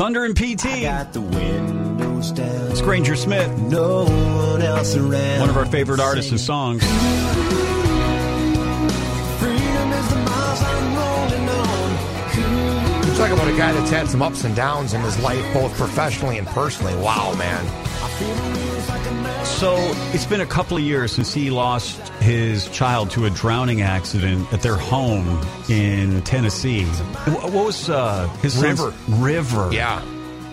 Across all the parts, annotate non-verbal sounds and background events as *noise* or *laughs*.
Thunder and PT. I got the windows down. It's Granger Smith. No one else around. One of our favorite artists and songs. Freedom is the miles I'm. You're about a guy that's had some ups and downs in his life, both professionally and personally. Wow, man. So it's been a couple of years since he lost his child to a drowning accident at their home in Tennessee. What was uh, his River. River. Yeah.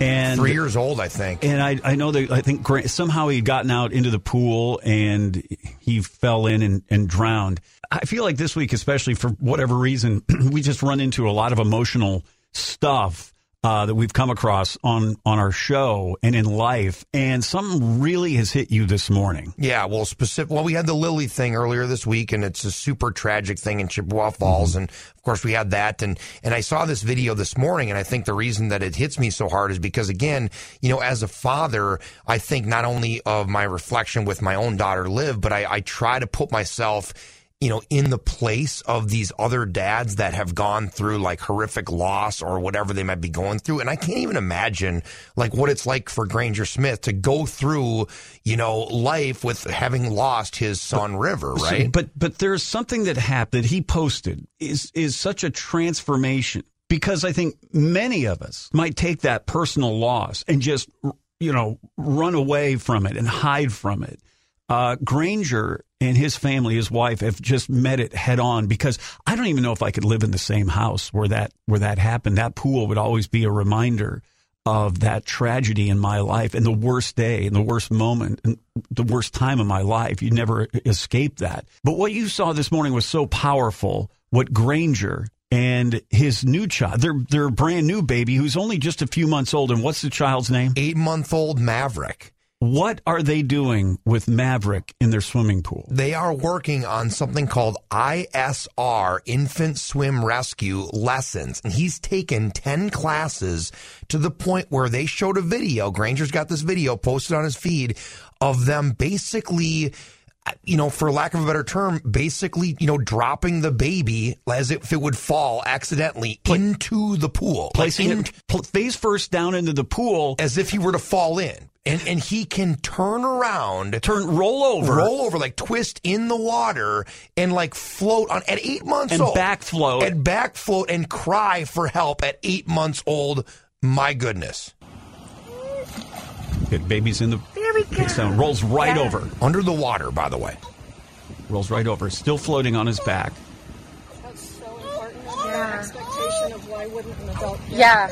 And Three years old, I think. And I, I know that I think Grant, somehow he'd gotten out into the pool and he fell in and, and drowned. I feel like this week, especially for whatever reason, *clears throat* we just run into a lot of emotional stuff uh, that we've come across on on our show and in life, and something really has hit you this morning. Yeah, well, specific. Well, we had the Lily thing earlier this week, and it's a super tragic thing in Chippewa Falls, and of course we had that, and and I saw this video this morning, and I think the reason that it hits me so hard is because again, you know, as a father, I think not only of my reflection with my own daughter Liv, but I, I try to put myself you know, in the place of these other dads that have gone through like horrific loss or whatever they might be going through. And I can't even imagine like what it's like for Granger Smith to go through, you know, life with having lost his son River, So- right? but but there's something that happened. He posted is is such a transformation because I think many of us might take that personal loss and just you know run away from it and hide from it. Uh, Granger and his family, his wife, have just met it head on because I don't even know if I could live in the same house where that where that happened. That pool would always be a reminder of that tragedy in my life and the worst day and the worst moment and the worst time of my life. You never escape that. But what you saw this morning was so powerful. What Granger and his new child, their their brand new baby, who's only just a few months old, and what's the child's name? Eight month old Maverick. What are they doing with Maverick in their swimming pool? They are working on something called ISR, Infant Swim Rescue Lessons. And he's taken 10 classes to the point where they showed a video. Granger's got this video posted on his feed of them basically, you know, for lack of a better term, basically, you know, dropping the baby as if it would fall accidentally into the pool. Placing Like, in- it pl- face first down into the pool. as if he were to fall in. And, and he can turn around, Turn roll over roll over, like twist in the water and like float on at eight months and old. back float. And back float and cry for help at eight months old. My goodness. Good baby's in the there we go. Down, rolls right over. Under the water, by the way. Rolls right over. Still floating on his back. That's so important. Yeah. expectation of why wouldn't an adult? get Yeah.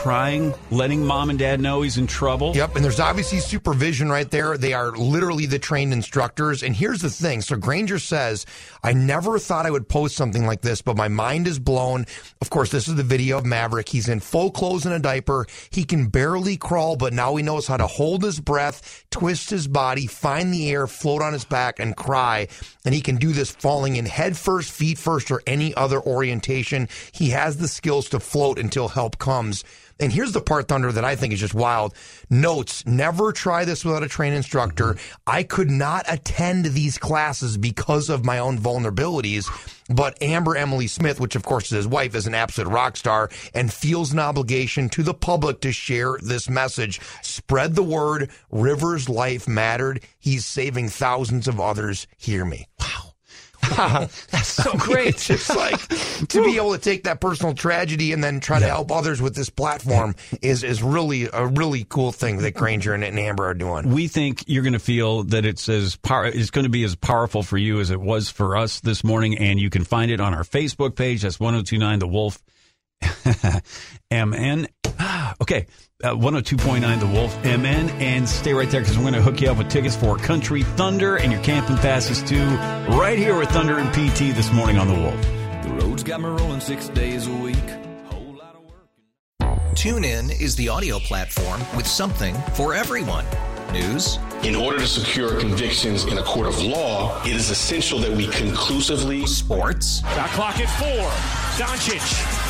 Crying, letting mom and dad know he's in trouble. Yep, and there's obviously supervision right there. They are literally the trained instructors. And here's the thing. So Granger says, I never thought I would post something like this, but my mind is blown. Of course, this is the video of Maverick. He's in full clothes and a diaper. He can barely crawl, but now he knows how to hold his breath, twist his body, find the air, float on his back, and cry. And he can do this falling in head first, feet first, or any other orientation. He has the skills to float until help comes. And here's the part, Thunder, that I think is just wild. Notes, never try this without a trained instructor. Mm-hmm. I could not attend these classes because of my own vulnerabilities. But Amber Emily Smith, which of course is his wife, is an absolute rock star and feels an obligation to the public to share this message. Spread the word. River's life mattered. He's saving thousands of others. Hear me. *laughs* That's so *laughs* great. It's just like to be able to take that personal tragedy and then try to help others with this platform is is really a really cool thing that Granger and, and Amber are doing. we think you're going to feel that it's as power, it's going to be as powerful for you as it was for us this morning, and you can find it on our Facebook page. That's 1029 The Wolf. MN. Okay, uh, 102.9 The Wolf MN. And stay right there because we're going to hook you up with tickets for Country Thunder and your camping passes too, right here with Thunder and PT this morning on The Wolf. The road's got me rolling six days a week. Whole lot of work. TuneIn is the audio platform with something for everyone. News, In order to secure convictions in a court of law, it is essential that we conclusively sports, Shot clock at four. Doncic.